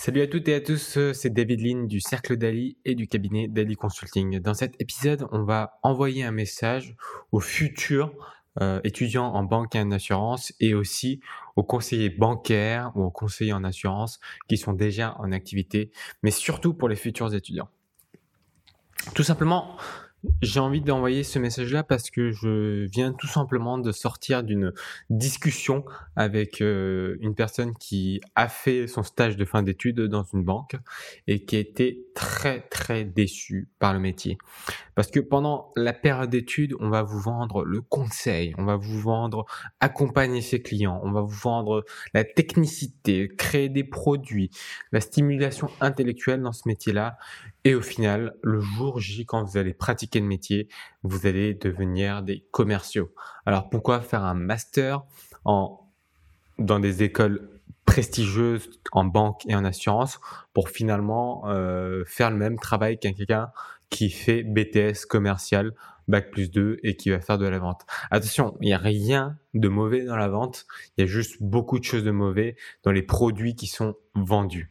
Salut à toutes et à tous, c'est David Lynn du Cercle d'Ali et du cabinet d'Ali Consulting. Dans cet épisode, on va envoyer un message aux futurs euh, étudiants en banque et en assurance et aussi aux conseillers bancaires ou aux conseillers en assurance qui sont déjà en activité, mais surtout pour les futurs étudiants. Tout simplement, j'ai envie d'envoyer ce message-là parce que je viens tout simplement de sortir d'une discussion avec euh, une personne qui a fait son stage de fin d'études dans une banque et qui a été très très déçue par le métier. Parce que pendant la période d'études, on va vous vendre le conseil, on va vous vendre accompagner ses clients, on va vous vendre la technicité, créer des produits, la stimulation intellectuelle dans ce métier-là. Et au final, le jour J, quand vous allez pratiquer le métier, vous allez devenir des commerciaux. Alors pourquoi faire un master dans des écoles prestigieuses en banque et en assurance pour finalement euh, faire le même travail qu'un quelqu'un qui fait BTS commercial, bac plus 2 et qui va faire de la vente? Attention, il n'y a rien de mauvais dans la vente, il y a juste beaucoup de choses de mauvais dans les produits qui sont vendus.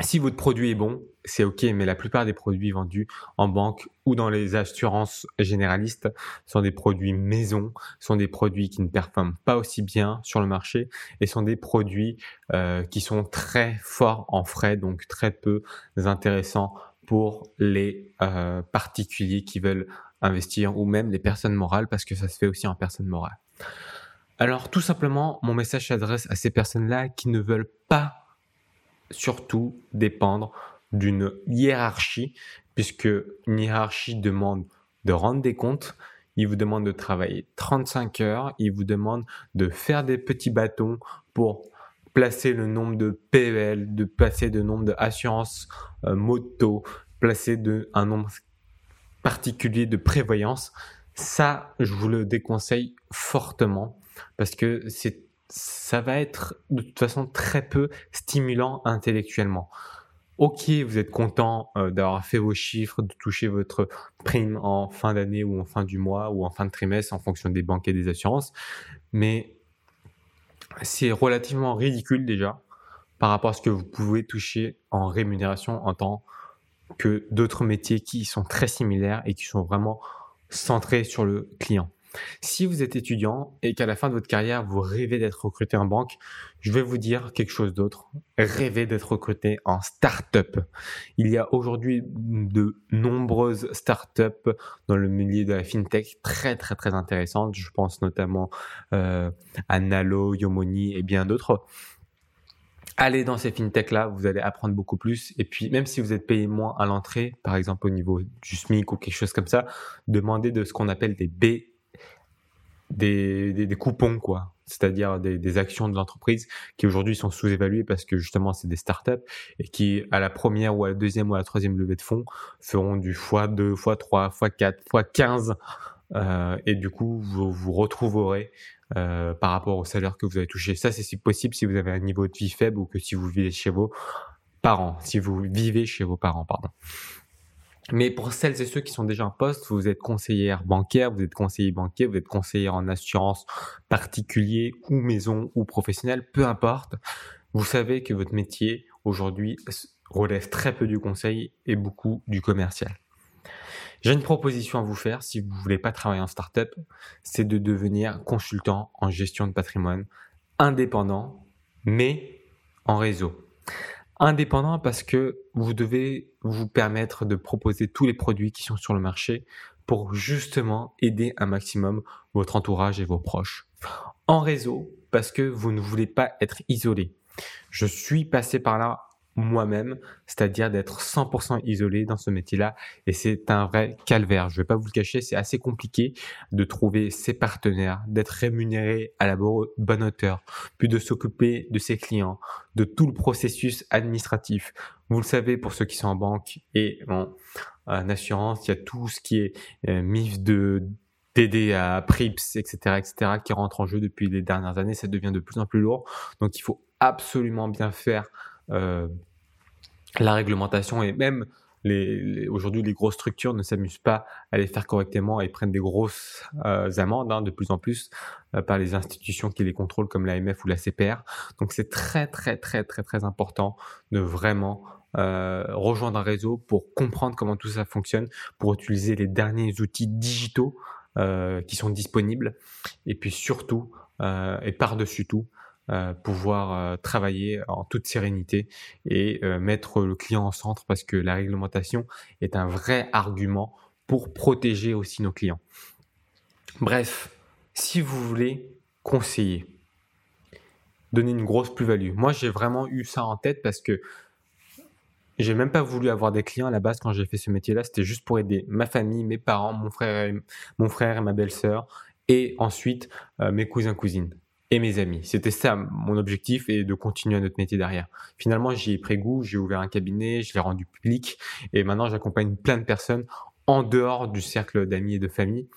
Si votre produit est bon, c'est ok, mais la plupart des produits vendus en banque ou dans les assurances généralistes sont des produits maison, sont des produits qui ne performent pas aussi bien sur le marché et sont des produits euh, qui sont très forts en frais, donc très peu intéressants pour les euh, particuliers qui veulent investir ou même les personnes morales parce que ça se fait aussi en personne morale. Alors tout simplement, mon message s'adresse à ces personnes-là qui ne veulent pas surtout dépendre d'une hiérarchie, puisque une hiérarchie demande de rendre des comptes, il vous demande de travailler 35 heures, il vous demande de faire des petits bâtons pour placer le nombre de PEL, de placer le nombre d'assurances euh, moto, placer de, un nombre particulier de prévoyance. Ça, je vous le déconseille fortement parce que c'est ça va être de toute façon très peu stimulant intellectuellement. Ok, vous êtes content euh, d'avoir fait vos chiffres, de toucher votre prime en fin d'année ou en fin du mois ou en fin de trimestre en fonction des banques et des assurances, mais c'est relativement ridicule déjà par rapport à ce que vous pouvez toucher en rémunération en tant que d'autres métiers qui sont très similaires et qui sont vraiment centrés sur le client. Si vous êtes étudiant et qu'à la fin de votre carrière, vous rêvez d'être recruté en banque, je vais vous dire quelque chose d'autre. Rêvez d'être recruté en start-up. Il y a aujourd'hui de nombreuses start-up dans le milieu de la fintech très très très intéressantes. Je pense notamment euh, à Nalo, Yomoni et bien d'autres allez dans ces fintechs là, vous allez apprendre beaucoup plus. Et puis, même si vous êtes payé moins à l'entrée, par exemple au niveau du SMIC ou quelque chose comme ça, demandez de ce qu'on appelle des B des, des, coupons, quoi. C'est-à-dire des, des, actions de l'entreprise qui aujourd'hui sont sous-évaluées parce que justement c'est des startups et qui à la première ou à la deuxième ou à la troisième levée de fonds feront du x2, x3, x4, x15 euh, et du coup vous vous retrouverez euh, par rapport au salaire que vous avez touché. Ça c'est possible si vous avez un niveau de vie faible ou que si vous vivez chez vos parents, si vous vivez chez vos parents, pardon. Mais pour celles et ceux qui sont déjà en poste, vous êtes conseillère bancaire, vous êtes conseiller banquier, vous êtes conseillère en assurance particulier ou maison ou professionnelle, peu importe. Vous savez que votre métier aujourd'hui relève très peu du conseil et beaucoup du commercial. J'ai une proposition à vous faire si vous voulez pas travailler en startup, c'est de devenir consultant en gestion de patrimoine indépendant, mais en réseau indépendant parce que vous devez vous permettre de proposer tous les produits qui sont sur le marché pour justement aider un maximum votre entourage et vos proches. En réseau parce que vous ne voulez pas être isolé. Je suis passé par là moi-même, c'est-à-dire d'être 100% isolé dans ce métier-là. Et c'est un vrai calvaire. Je vais pas vous le cacher, c'est assez compliqué de trouver ses partenaires, d'être rémunéré à la bonne hauteur, puis de s'occuper de ses clients, de tout le processus administratif. Vous le savez pour ceux qui sont en banque et en, assurance, il y a tout ce qui est euh, MIF de TDA, PRIPS, etc., etc., qui rentre en jeu depuis les dernières années. Ça devient de plus en plus lourd. Donc, il faut absolument bien faire euh, la réglementation et même aujourd'hui, les grosses structures ne s'amusent pas à les faire correctement et prennent des grosses euh, amendes hein, de plus en plus euh, par les institutions qui les contrôlent comme l'AMF ou la CPR. Donc c'est très très très très très important de vraiment rejoindre un réseau pour comprendre comment tout ça fonctionne, pour utiliser les derniers outils digitaux qui sont disponibles et puis surtout et par-dessus tout euh, pouvoir euh, travailler en toute sérénité et euh, mettre le client au centre parce que la réglementation est un vrai argument pour protéger aussi nos clients. Bref, si vous voulez conseiller, donner une grosse plus-value. Moi, j'ai vraiment eu ça en tête parce que j'ai même pas voulu avoir des clients à la base quand j'ai fait ce métier-là. C'était juste pour aider ma famille, mes parents, mon frère et, mon frère et ma belle-sœur, et ensuite mes cousins cousines et mes amis. C'était ça mon objectif et de continuer à notre métier derrière. Finalement, j'y ai pris goût, j'ai ouvert un cabinet, je l'ai rendu public et maintenant j'accompagne plein de personnes en dehors du cercle d'amis et de famille.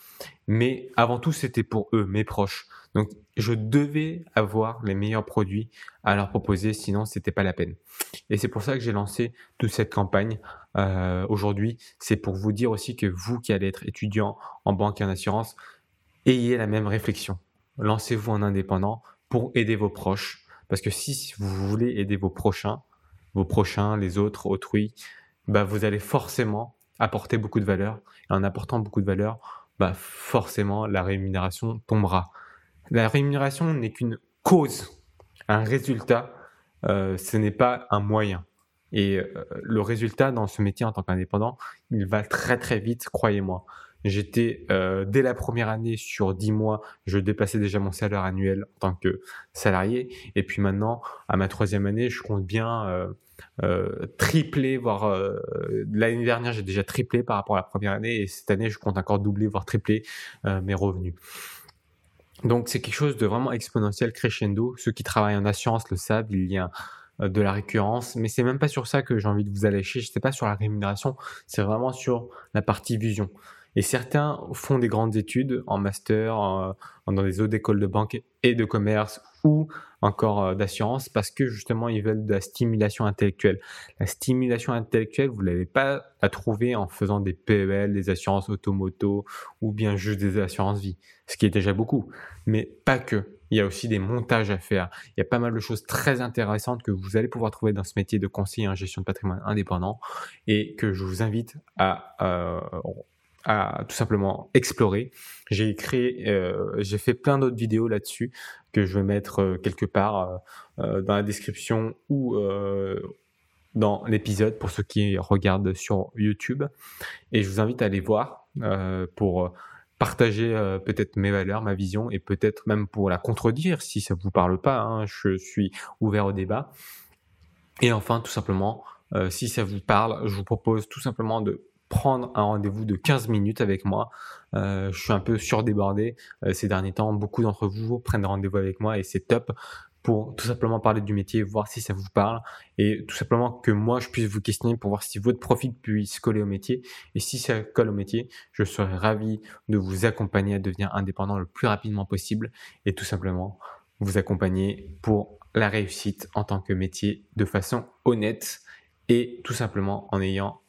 Mais avant tout, c'était pour eux, mes proches. Donc, je devais avoir les meilleurs produits à leur proposer, sinon c'était pas la peine. Et c'est pour ça que j'ai lancé toute cette campagne euh, aujourd'hui. C'est pour vous dire aussi que vous qui allez être étudiant en banque et en assurance, ayez la même réflexion lancez-vous en indépendant pour aider vos proches. Parce que si vous voulez aider vos prochains, vos prochains, les autres, autrui, bah vous allez forcément apporter beaucoup de valeur. Et en apportant beaucoup de valeur, bah forcément la rémunération tombera. La rémunération n'est qu'une cause, un résultat. Euh, ce n'est pas un moyen. Et euh, le résultat dans ce métier en tant qu'indépendant, il va très très vite, croyez-moi. J'étais euh, dès la première année sur 10 mois, je dépassais déjà mon salaire annuel en tant que salarié. Et puis maintenant, à ma troisième année, je compte bien euh, euh, tripler, voire l'année dernière, j'ai déjà triplé par rapport à la première année. Et cette année, je compte encore doubler, voire tripler mes revenus. Donc c'est quelque chose de vraiment exponentiel, crescendo. Ceux qui travaillent en assurance le savent, il y a de la récurrence, mais c'est même pas sur ça que j'ai envie de vous allécher, c'est pas sur la rémunération, c'est vraiment sur la partie vision. Et certains font des grandes études en master, dans des autres écoles de banque et de commerce ou encore euh, d'assurance parce que justement ils veulent de la stimulation intellectuelle. La stimulation intellectuelle, vous ne l'avez pas à trouver en faisant des PEL, des assurances automoto ou bien juste des assurances vie, ce qui est déjà beaucoup. Mais pas que. Il y a aussi des montages à faire. Il y a pas mal de choses très intéressantes que vous allez pouvoir trouver dans ce métier de conseiller en gestion de patrimoine indépendant et que je vous invite à euh, tout simplement explorer. J'ai créé, euh, j'ai fait plein d'autres vidéos là-dessus que je vais mettre euh, quelque part euh, dans la description ou dans l'épisode pour ceux qui regardent sur YouTube. Et je vous invite à aller voir pour partager peut-être mes valeurs, ma vision et peut-être même pour la contredire si ça vous parle pas. Hein, je suis ouvert au débat. Et enfin, tout simplement, si ça vous parle, je vous propose tout simplement de prendre un rendez-vous de 15 minutes avec moi. Euh, je suis un peu surdébordé euh, ces derniers temps. Beaucoup d'entre vous prennent rendez-vous avec moi et c'est top pour tout simplement parler du métier, voir si ça vous parle et tout simplement que moi je puisse vous questionner pour voir si votre profil puisse coller au métier. Et si ça colle au métier, je serai ravi de vous accompagner à devenir indépendant le plus rapidement possible et tout simplement vous accompagner pour la réussite en tant que métier de façon honnête et tout simplement en ayant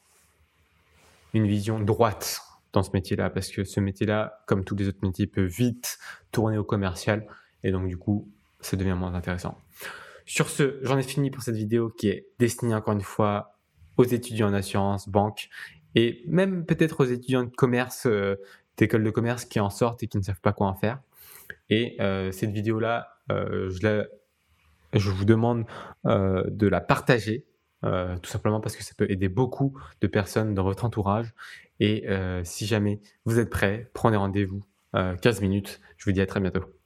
une vision droite dans ce métier-là, parce que ce métier-là, comme tous les autres métiers, peut vite tourner au commercial, et donc du coup, ça devient moins intéressant. Sur ce, j'en ai fini pour cette vidéo qui est destinée encore une fois aux étudiants en assurance, banque, et même peut-être aux étudiants de commerce, euh, d'école de commerce qui en sortent et qui ne savent pas quoi en faire. Et euh, cette vidéo-là, euh, je, je vous demande de la partager euh, tout simplement parce que ça peut aider beaucoup de personnes dans votre entourage. Et euh, si jamais vous êtes prêts, prenez rendez-vous 15 euh, minutes. Je vous dis à très bientôt.